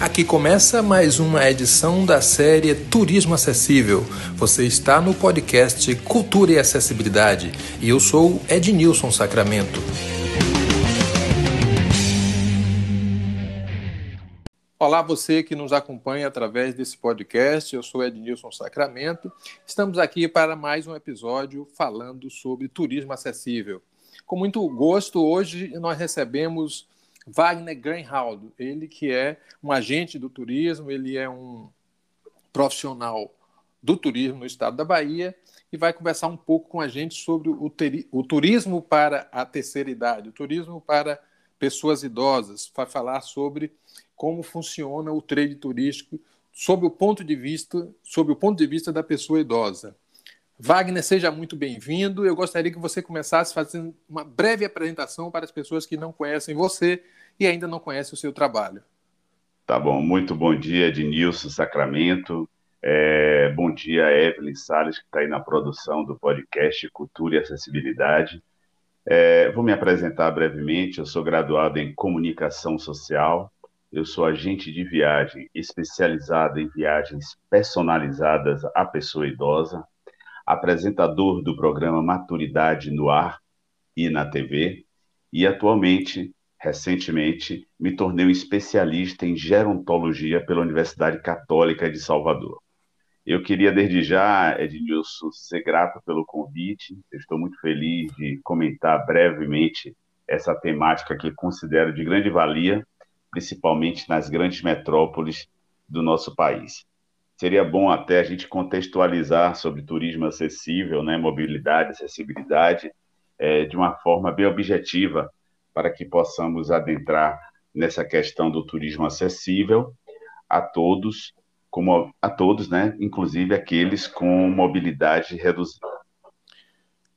Aqui começa mais uma edição da série Turismo Acessível. Você está no podcast Cultura e Acessibilidade e eu sou Ednilson Sacramento. Olá, você que nos acompanha através desse podcast. Eu sou Ednilson Sacramento. Estamos aqui para mais um episódio falando sobre turismo acessível. Com muito gosto, hoje nós recebemos Wagner Greenhaldo, ele que é um agente do turismo, ele é um profissional do turismo no estado da Bahia e vai conversar um pouco com a gente sobre o, o turismo para a terceira idade, o turismo para pessoas idosas, vai falar sobre como funciona o trade turístico sob o ponto de vista, sob o ponto de vista da pessoa idosa. Wagner, seja muito bem-vindo. Eu gostaria que você começasse fazendo uma breve apresentação para as pessoas que não conhecem você e ainda não conhecem o seu trabalho. Tá bom, muito bom dia, Ednilson Sacramento. É, bom dia, Evelyn Salles, que está aí na produção do podcast Cultura e Acessibilidade. É, vou me apresentar brevemente. Eu sou graduado em Comunicação Social. Eu sou agente de viagem especializado em viagens personalizadas à pessoa idosa apresentador do programa Maturidade no Ar e na TV, e atualmente, recentemente, me tornei um especialista em gerontologia pela Universidade Católica de Salvador. Eu queria, desde já, Ednilson, ser grato pelo convite. Eu estou muito feliz de comentar brevemente essa temática que considero de grande valia, principalmente nas grandes metrópoles do nosso país seria bom até a gente contextualizar sobre turismo acessível, né, mobilidade, acessibilidade, é, de uma forma bem objetiva, para que possamos adentrar nessa questão do turismo acessível a todos, como a todos, né, inclusive aqueles com mobilidade reduzida.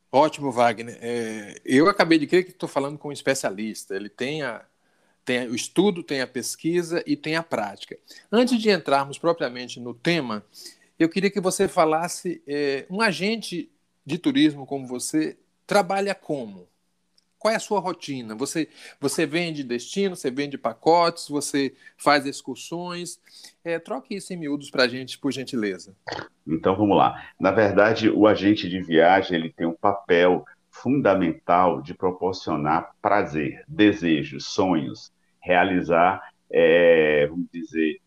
Ótimo, Wagner. É, eu acabei de crer que estou falando com um especialista. Ele tem a, tem o estudo, tem a pesquisa e tem a prática. Antes de entrarmos propriamente no tema, eu queria que você falasse: é, um agente de turismo como você trabalha como? Qual é a sua rotina? Você, você vende destino, você vende pacotes, você faz excursões. É, troque isso em miúdos para a gente, por gentileza. Então vamos lá. Na verdade, o agente de viagem ele tem um papel fundamental de proporcionar prazer, desejos, sonhos, realizar, é, vamos dizer,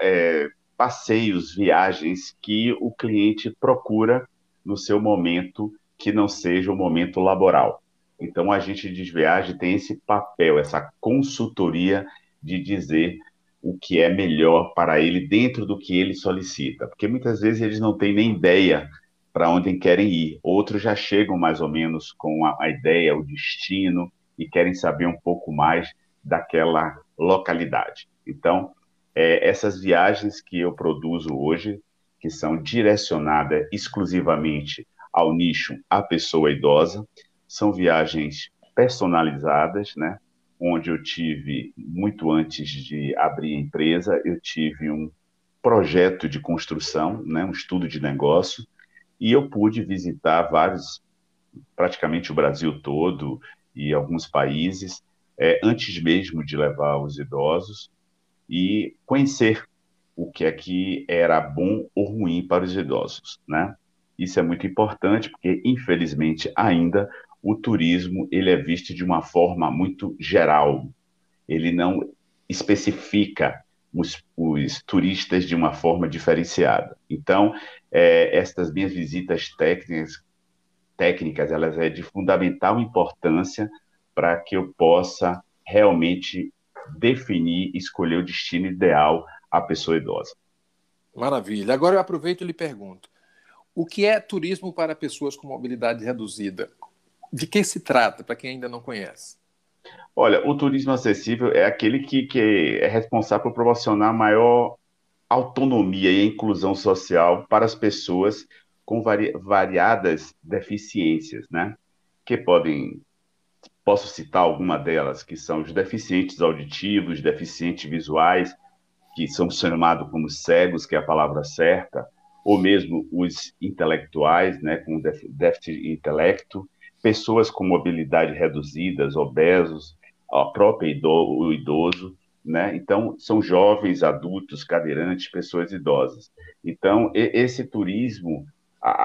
é, passeios, viagens que o cliente procura no seu momento que não seja o momento laboral. Então, a gente de viagem tem esse papel, essa consultoria de dizer o que é melhor para ele dentro do que ele solicita, porque muitas vezes eles não têm nem ideia para onde querem ir. Outros já chegam mais ou menos com a, a ideia, o destino e querem saber um pouco mais daquela localidade. Então, é, essas viagens que eu produzo hoje, que são direcionadas exclusivamente ao nicho a pessoa idosa, são viagens personalizadas, né? Onde eu tive, muito antes de abrir a empresa, eu tive um projeto de construção, né? um estudo de negócio, e eu pude visitar vários, praticamente o Brasil todo e alguns países, é, antes mesmo de levar os idosos e conhecer o que é que era bom ou ruim para os idosos, né? Isso é muito importante porque, infelizmente, ainda o turismo ele é visto de uma forma muito geral. Ele não especifica os, os turistas de uma forma diferenciada. Então, é, estas minhas visitas técnicas, técnicas, elas é de fundamental importância para que eu possa realmente definir, escolher o destino ideal à pessoa idosa. Maravilha. Agora eu aproveito e lhe pergunto: o que é turismo para pessoas com mobilidade reduzida? De que se trata, para quem ainda não conhece? Olha, o turismo acessível é aquele que, que é responsável por proporcionar maior autonomia e inclusão social para as pessoas com vari, variadas deficiências, né? Que podem Posso citar alguma delas, que são os deficientes auditivos, deficientes visuais, que são chamados como cegos, que é a palavra certa, ou mesmo os intelectuais, né, com déficit de intelecto, pessoas com mobilidade reduzidas, obesos, a própria idoso, o idoso, né? Então, são jovens, adultos, cadeirantes, pessoas idosas. Então, esse turismo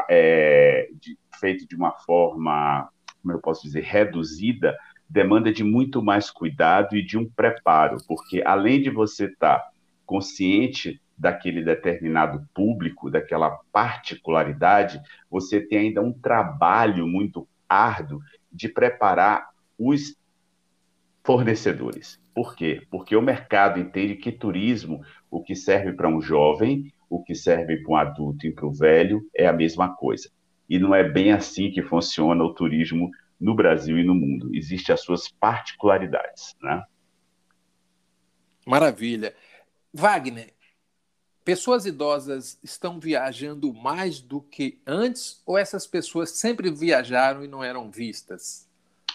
é, de, feito de uma forma, como eu posso dizer, reduzida, demanda de muito mais cuidado e de um preparo, porque além de você estar consciente daquele determinado público, daquela particularidade, você tem ainda um trabalho muito árduo de preparar os fornecedores. Por quê? Porque o mercado entende que turismo, o que serve para um jovem, o que serve para um adulto e para o velho, é a mesma coisa. E não é bem assim que funciona o turismo no Brasil e no mundo. Existem as suas particularidades. Né? Maravilha. Wagner, pessoas idosas estão viajando mais do que antes ou essas pessoas sempre viajaram e não eram vistas?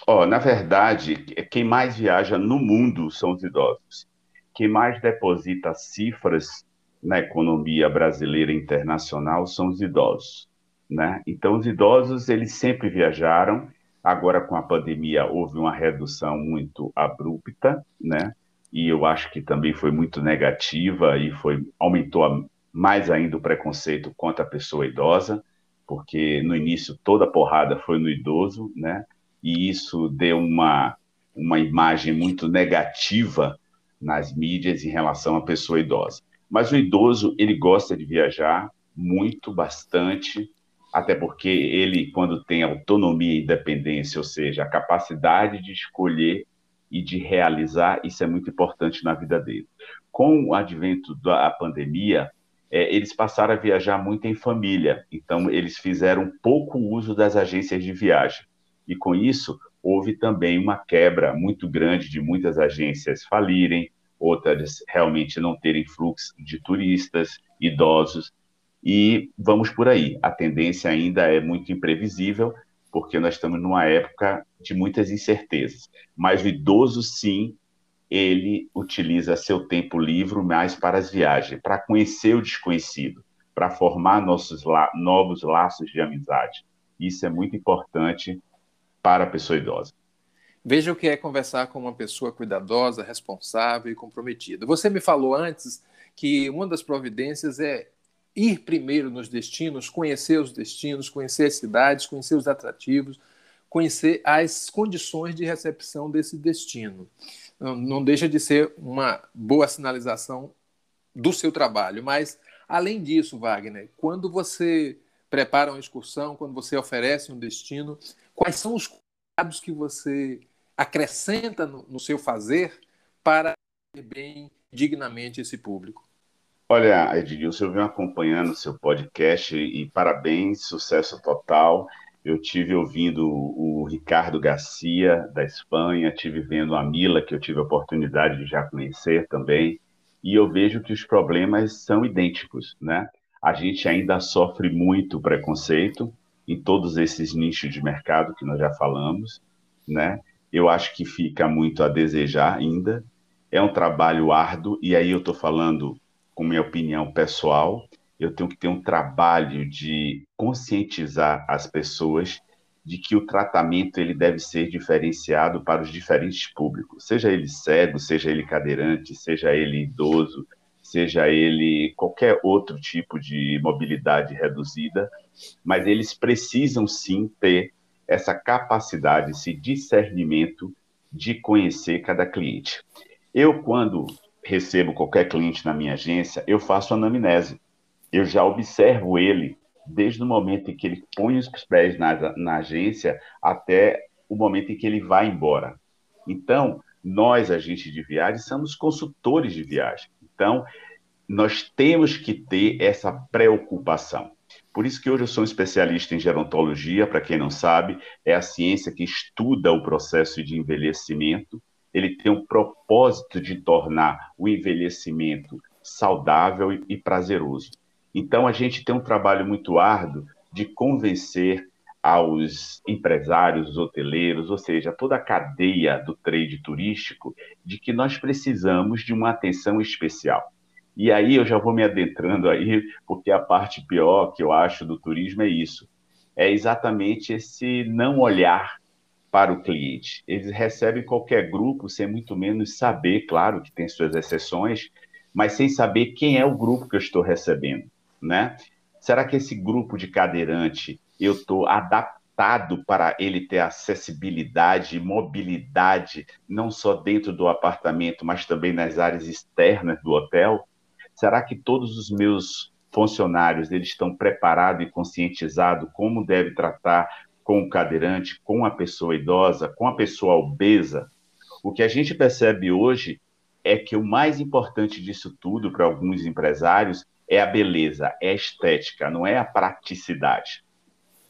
Oh, na verdade, quem mais viaja no mundo são os idosos. Quem mais deposita cifras na economia brasileira e internacional são os idosos, né? Então, os idosos, eles sempre viajaram. Agora, com a pandemia, houve uma redução muito abrupta, né? E eu acho que também foi muito negativa e foi aumentou mais ainda o preconceito contra a pessoa idosa, porque no início toda a porrada foi no idoso, né? e isso deu uma, uma imagem muito negativa nas mídias em relação à pessoa idosa. Mas o idoso, ele gosta de viajar muito, bastante, até porque ele, quando tem autonomia e independência, ou seja, a capacidade de escolher e de realizar, isso é muito importante na vida dele. Com o advento da pandemia, é, eles passaram a viajar muito em família, então eles fizeram pouco uso das agências de viagem e com isso houve também uma quebra muito grande de muitas agências falirem, outras realmente não terem fluxo de turistas, idosos, e vamos por aí. A tendência ainda é muito imprevisível, porque nós estamos numa época de muitas incertezas. Mas o idoso, sim, ele utiliza seu tempo livre mais para as viagens, para conhecer o desconhecido, para formar nossos la novos laços de amizade. Isso é muito importante para a pessoa idosa. Veja o que é conversar com uma pessoa cuidadosa, responsável e comprometida. Você me falou antes que uma das providências é ir primeiro nos destinos, conhecer os destinos, conhecer as cidades, conhecer os atrativos, conhecer as condições de recepção desse destino. Não, não deixa de ser uma boa sinalização do seu trabalho, mas além disso, Wagner, quando você prepara uma excursão, quando você oferece um destino, Quais são os cuidados que você acrescenta no, no seu fazer para bem dignamente esse público? Olha, Edilson, eu venho acompanhando o seu podcast e parabéns, sucesso total. Eu tive ouvindo o Ricardo Garcia, da Espanha, tive vendo a Mila, que eu tive a oportunidade de já conhecer também, e eu vejo que os problemas são idênticos, né? A gente ainda sofre muito preconceito, em todos esses nichos de mercado que nós já falamos, né? Eu acho que fica muito a desejar ainda. É um trabalho árduo, e aí eu estou falando com minha opinião pessoal, eu tenho que ter um trabalho de conscientizar as pessoas de que o tratamento ele deve ser diferenciado para os diferentes públicos, seja ele cego, seja ele cadeirante, seja ele idoso, seja ele qualquer outro tipo de mobilidade reduzida, mas eles precisam sim ter essa capacidade, esse discernimento de conhecer cada cliente. Eu, quando recebo qualquer cliente na minha agência, eu faço anamnese. Eu já observo ele desde o momento em que ele põe os pés na, na agência até o momento em que ele vai embora. Então, nós, agentes de viagem, somos consultores de viagem. Então, nós temos que ter essa preocupação. Por isso que hoje eu sou um especialista em gerontologia, para quem não sabe, é a ciência que estuda o processo de envelhecimento. Ele tem um propósito de tornar o envelhecimento saudável e prazeroso. Então a gente tem um trabalho muito árduo de convencer aos empresários, hoteleiros, ou seja, toda a cadeia do trade turístico, de que nós precisamos de uma atenção especial. E aí eu já vou me adentrando aí, porque a parte pior que eu acho do turismo é isso. É exatamente esse não olhar para o cliente. Eles recebem qualquer grupo sem muito menos saber, claro que tem suas exceções, mas sem saber quem é o grupo que eu estou recebendo, né? Será que esse grupo de cadeirante eu estou adaptado para ele ter acessibilidade mobilidade, não só dentro do apartamento, mas também nas áreas externas do hotel? Será que todos os meus funcionários eles estão preparados e conscientizados como deve tratar com o cadeirante, com a pessoa idosa, com a pessoa obesa? O que a gente percebe hoje é que o mais importante disso tudo para alguns empresários é a beleza, é a estética, não é a praticidade.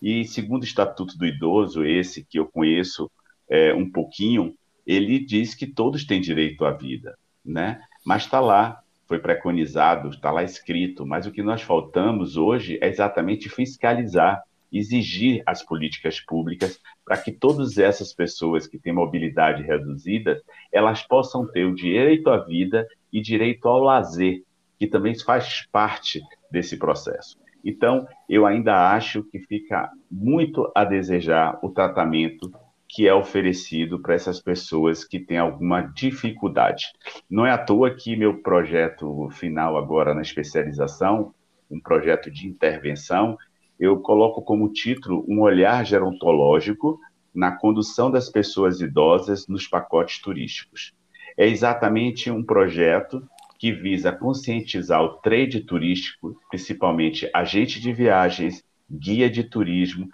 E segundo o Estatuto do Idoso, esse que eu conheço é, um pouquinho, ele diz que todos têm direito à vida, né? Mas está lá, foi preconizado, está lá escrito. Mas o que nós faltamos hoje é exatamente fiscalizar, exigir as políticas públicas para que todas essas pessoas que têm mobilidade reduzida, elas possam ter o direito à vida e direito ao lazer, que também faz parte desse processo. Então, eu ainda acho que fica muito a desejar o tratamento que é oferecido para essas pessoas que têm alguma dificuldade. Não é à toa que meu projeto final agora na especialização, um projeto de intervenção, eu coloco como título um olhar gerontológico na condução das pessoas idosas nos pacotes turísticos. É exatamente um projeto que visa conscientizar o trade turístico, principalmente agente de viagens, guia de turismo,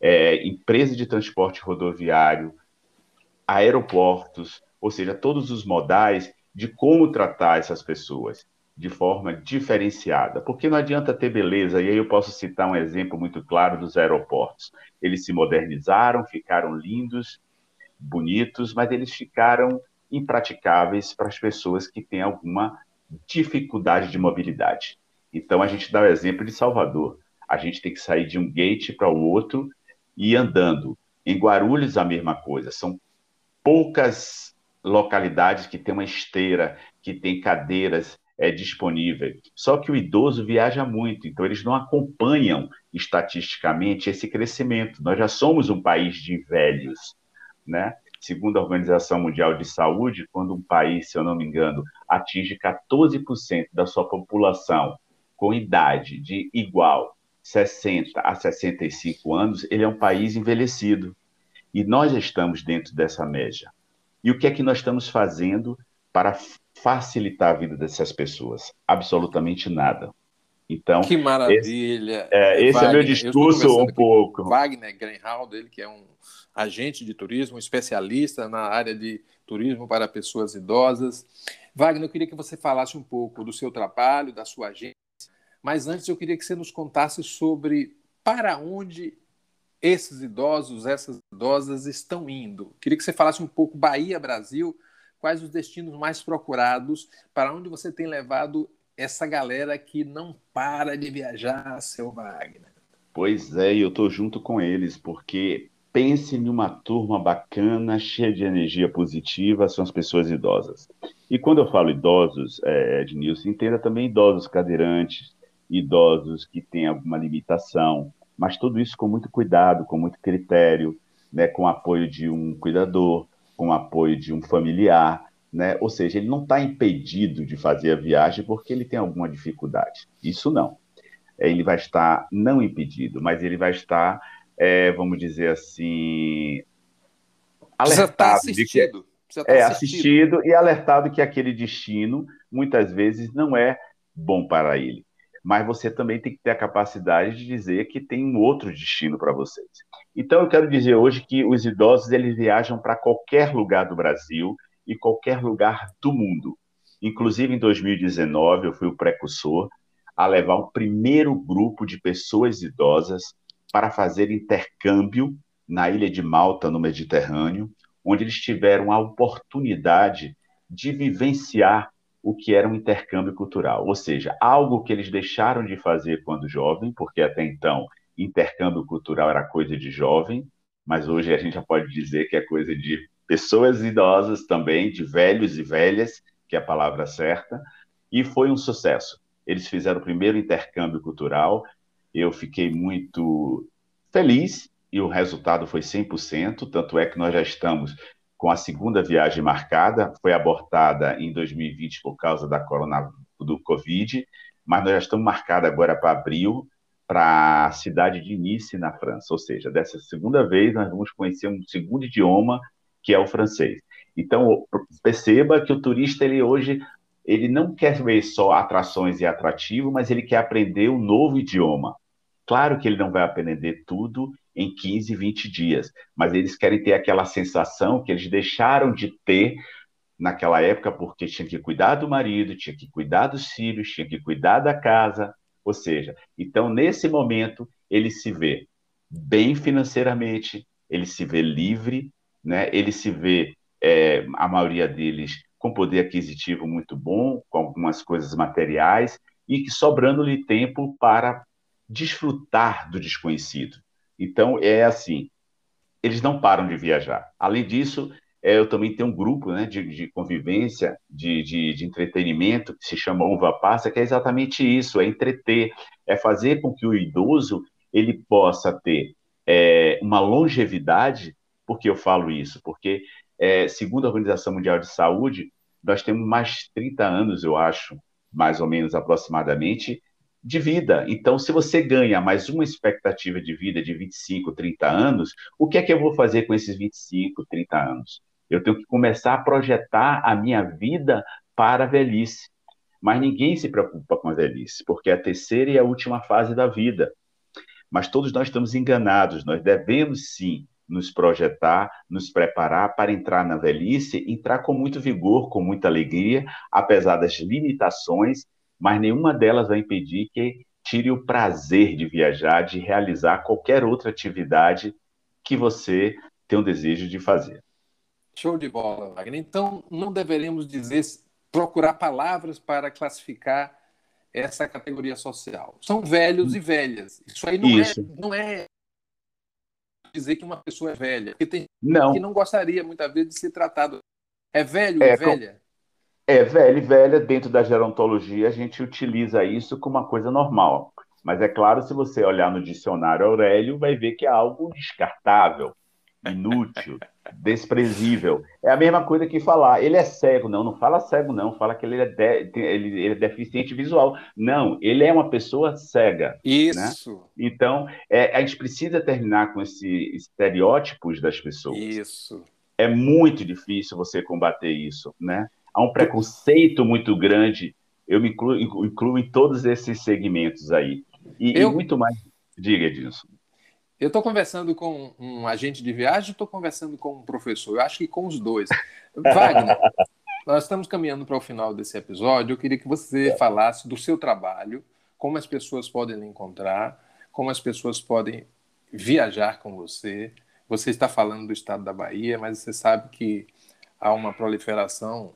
é, empresa de transporte rodoviário, aeroportos, ou seja, todos os modais de como tratar essas pessoas de forma diferenciada. Porque não adianta ter beleza, e aí eu posso citar um exemplo muito claro dos aeroportos. Eles se modernizaram, ficaram lindos, bonitos, mas eles ficaram impraticáveis para as pessoas que têm alguma dificuldade de mobilidade. Então a gente dá o exemplo de Salvador. A gente tem que sair de um gate para o outro e andando. Em Guarulhos, a mesma coisa. São poucas localidades que tem uma esteira, que tem cadeiras é, disponíveis. Só que o idoso viaja muito, então eles não acompanham estatisticamente esse crescimento. Nós já somos um país de velhos, né? Segundo a Organização Mundial de Saúde, quando um país, se eu não me engano, atinge 14% da sua população com idade de igual 60 a 65 anos, ele é um país envelhecido. E nós estamos dentro dessa média. E o que é que nós estamos fazendo para facilitar a vida dessas pessoas? Absolutamente nada. Então, que maravilha. Esse é, esse Wagner, é meu discurso um pouco. Wagner Greenhalgh, ele que é um agente de turismo, um especialista na área de turismo para pessoas idosas. Wagner, eu queria que você falasse um pouco do seu trabalho, da sua agência, mas antes eu queria que você nos contasse sobre para onde esses idosos, essas idosas estão indo. Queria que você falasse um pouco Bahia, Brasil, quais os destinos mais procurados, para onde você tem levado essa galera que não para de viajar, seu Wagner. Pois é, eu estou junto com eles, porque pense em uma turma bacana, cheia de energia positiva, são as pessoas idosas. E quando eu falo idosos, é, Ednilson, entenda também idosos cadeirantes, idosos que têm alguma limitação, mas tudo isso com muito cuidado, com muito critério, né, com apoio de um cuidador, com o apoio de um familiar, né? Ou seja, ele não está impedido de fazer a viagem porque ele tem alguma dificuldade. Isso não. É, ele vai estar não impedido, mas ele vai estar, é, vamos dizer assim, alertado de que é assistido. assistido e alertado que aquele destino muitas vezes não é bom para ele mas você também tem que ter a capacidade de dizer que tem um outro destino para vocês. Então, eu quero dizer hoje que os idosos eles viajam para qualquer lugar do Brasil e qualquer lugar do mundo. Inclusive, em 2019, eu fui o precursor a levar o primeiro grupo de pessoas idosas para fazer intercâmbio na ilha de Malta, no Mediterrâneo, onde eles tiveram a oportunidade de vivenciar o que era um intercâmbio cultural, ou seja, algo que eles deixaram de fazer quando jovem, porque até então intercâmbio cultural era coisa de jovem, mas hoje a gente já pode dizer que é coisa de pessoas idosas também, de velhos e velhas, que é a palavra certa, e foi um sucesso. Eles fizeram o primeiro intercâmbio cultural, eu fiquei muito feliz e o resultado foi 100%, tanto é que nós já estamos com a segunda viagem marcada, foi abortada em 2020 por causa da corona, do Covid, mas nós já estamos marcados agora para abril, para a cidade de Nice, na França. Ou seja, dessa segunda vez nós vamos conhecer um segundo idioma, que é o francês. Então, perceba que o turista, ele hoje, ele não quer ver só atrações e atrativo, mas ele quer aprender um novo idioma. Claro que ele não vai aprender tudo em 15, 20 dias, mas eles querem ter aquela sensação que eles deixaram de ter naquela época porque tinha que cuidar do marido, tinha que cuidar dos filhos, tinha que cuidar da casa, ou seja, então nesse momento ele se vê bem financeiramente, ele se vê livre, né? Ele se vê é, a maioria deles com poder aquisitivo muito bom, com algumas coisas materiais e que sobrando-lhe tempo para desfrutar do desconhecido. Então, é assim, eles não param de viajar. Além disso, é, eu também tenho um grupo né, de, de convivência, de, de, de, entretenimento, que se chama Uva Passa, que é exatamente isso, é entreter, é fazer com que o idoso ele possa ter é, uma longevidade, por que eu falo isso? Porque, é, segundo a Organização Mundial de Saúde, nós temos mais 30 anos, eu acho, mais ou menos aproximadamente, de vida. Então, se você ganha mais uma expectativa de vida de 25, 30 anos, o que é que eu vou fazer com esses 25, 30 anos? Eu tenho que começar a projetar a minha vida para a velhice. Mas ninguém se preocupa com a velhice, porque é a terceira e a última fase da vida. Mas todos nós estamos enganados, nós devemos sim nos projetar, nos preparar para entrar na velhice, entrar com muito vigor, com muita alegria, apesar das limitações mas nenhuma delas vai impedir que tire o prazer de viajar, de realizar qualquer outra atividade que você tem o desejo de fazer. Show de bola, Wagner. Então, não deveríamos dizer, procurar palavras para classificar essa categoria social. São velhos e velhas. Isso aí não, é, Isso. É, não é dizer que uma pessoa é velha. Porque tem não. que não gostaria, muitas vezes, de ser tratado. É velho é, ou velha? É, velho e velha, dentro da gerontologia, a gente utiliza isso como uma coisa normal. Mas é claro, se você olhar no dicionário Aurélio, vai ver que é algo descartável, inútil, desprezível. É a mesma coisa que falar, ele é cego. Não, não fala cego, não. Fala que ele é, de, ele, ele é deficiente visual. Não, ele é uma pessoa cega. Né? Isso. Né? Então, é, a gente precisa terminar com esses estereótipos das pessoas. Isso. É muito difícil você combater isso, né? Há um preconceito muito grande. Eu me incluo, incluo em todos esses segmentos aí. E, eu, e muito mais. Diga, Edilson. Eu estou conversando com um agente de viagem, estou conversando com um professor. Eu acho que com os dois. Wagner, nós estamos caminhando para o final desse episódio. Eu queria que você falasse do seu trabalho, como as pessoas podem lhe encontrar, como as pessoas podem viajar com você. Você está falando do estado da Bahia, mas você sabe que há uma proliferação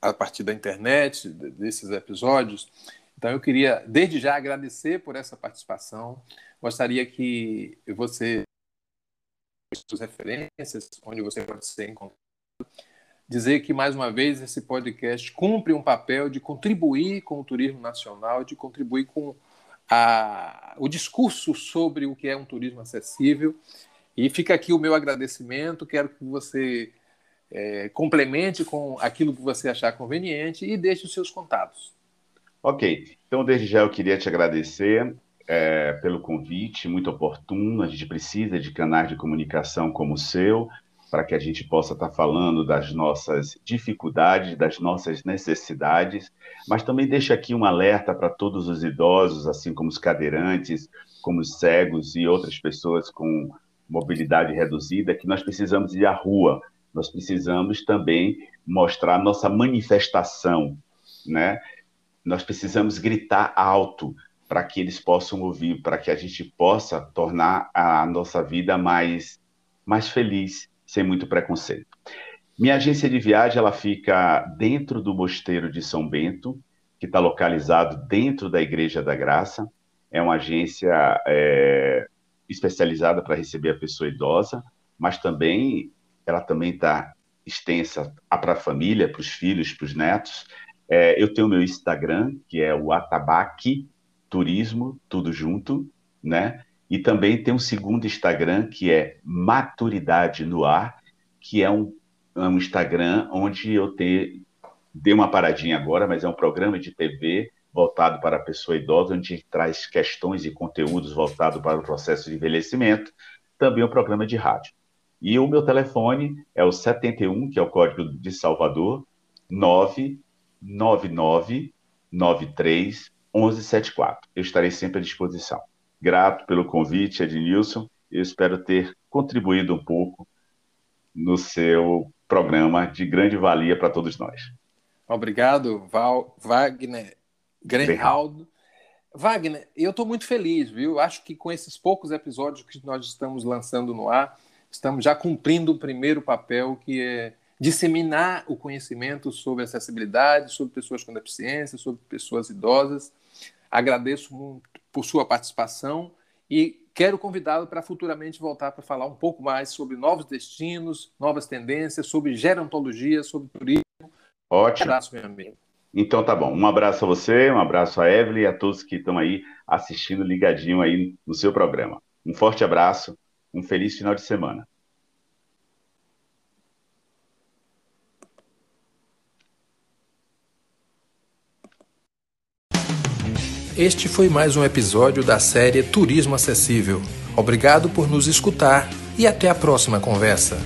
a partir da internet, desses episódios. Então, eu queria, desde já, agradecer por essa participação. Gostaria que você, suas referências, onde você pode ser encontrado, dizer que, mais uma vez, esse podcast cumpre um papel de contribuir com o turismo nacional, de contribuir com a, o discurso sobre o que é um turismo acessível. E fica aqui o meu agradecimento. Quero que você é, complemente com aquilo que você achar conveniente e deixe os seus contatos. Ok, então desde já eu queria te agradecer é, pelo convite, muito oportuno. A gente precisa de canais de comunicação como o seu, para que a gente possa estar falando das nossas dificuldades, das nossas necessidades, mas também deixa aqui um alerta para todos os idosos, assim como os cadeirantes, como os cegos e outras pessoas com mobilidade reduzida, que nós precisamos ir à rua nós precisamos também mostrar nossa manifestação, né? Nós precisamos gritar alto para que eles possam ouvir, para que a gente possa tornar a nossa vida mais mais feliz, sem muito preconceito. Minha agência de viagem ela fica dentro do Mosteiro de São Bento, que está localizado dentro da Igreja da Graça. É uma agência é, especializada para receber a pessoa idosa, mas também ela também está extensa para a família, para os filhos, para os netos. É, eu tenho meu Instagram, que é o Atabaque Turismo, tudo junto, né? E também tem um segundo Instagram, que é Maturidade no Ar, que é um, é um Instagram onde eu te, dei uma paradinha agora, mas é um programa de TV voltado para a pessoa idosa, onde traz questões e conteúdos voltados para o processo de envelhecimento, também um programa de rádio. E o meu telefone é o 71, que é o código de Salvador, 999 93 1174. Eu estarei sempre à disposição. Grato pelo convite, Ednilson. Eu espero ter contribuído um pouco no seu programa de grande valia para todos nós. Obrigado, Val, Wagner Grenaldo. Wagner, eu estou muito feliz, viu? Acho que com esses poucos episódios que nós estamos lançando no ar, estamos já cumprindo o primeiro papel, que é disseminar o conhecimento sobre acessibilidade, sobre pessoas com deficiência, sobre pessoas idosas. Agradeço muito por sua participação e quero convidá-lo para futuramente voltar para falar um pouco mais sobre novos destinos, novas tendências, sobre gerontologia, sobre turismo. Ótimo. Um abraço, meu amigo. Então tá bom. Um abraço a você, um abraço a Evelyn e a todos que estão aí assistindo ligadinho aí no seu programa. Um forte abraço, um feliz final de semana. Este foi mais um episódio da série Turismo Acessível. Obrigado por nos escutar e até a próxima conversa.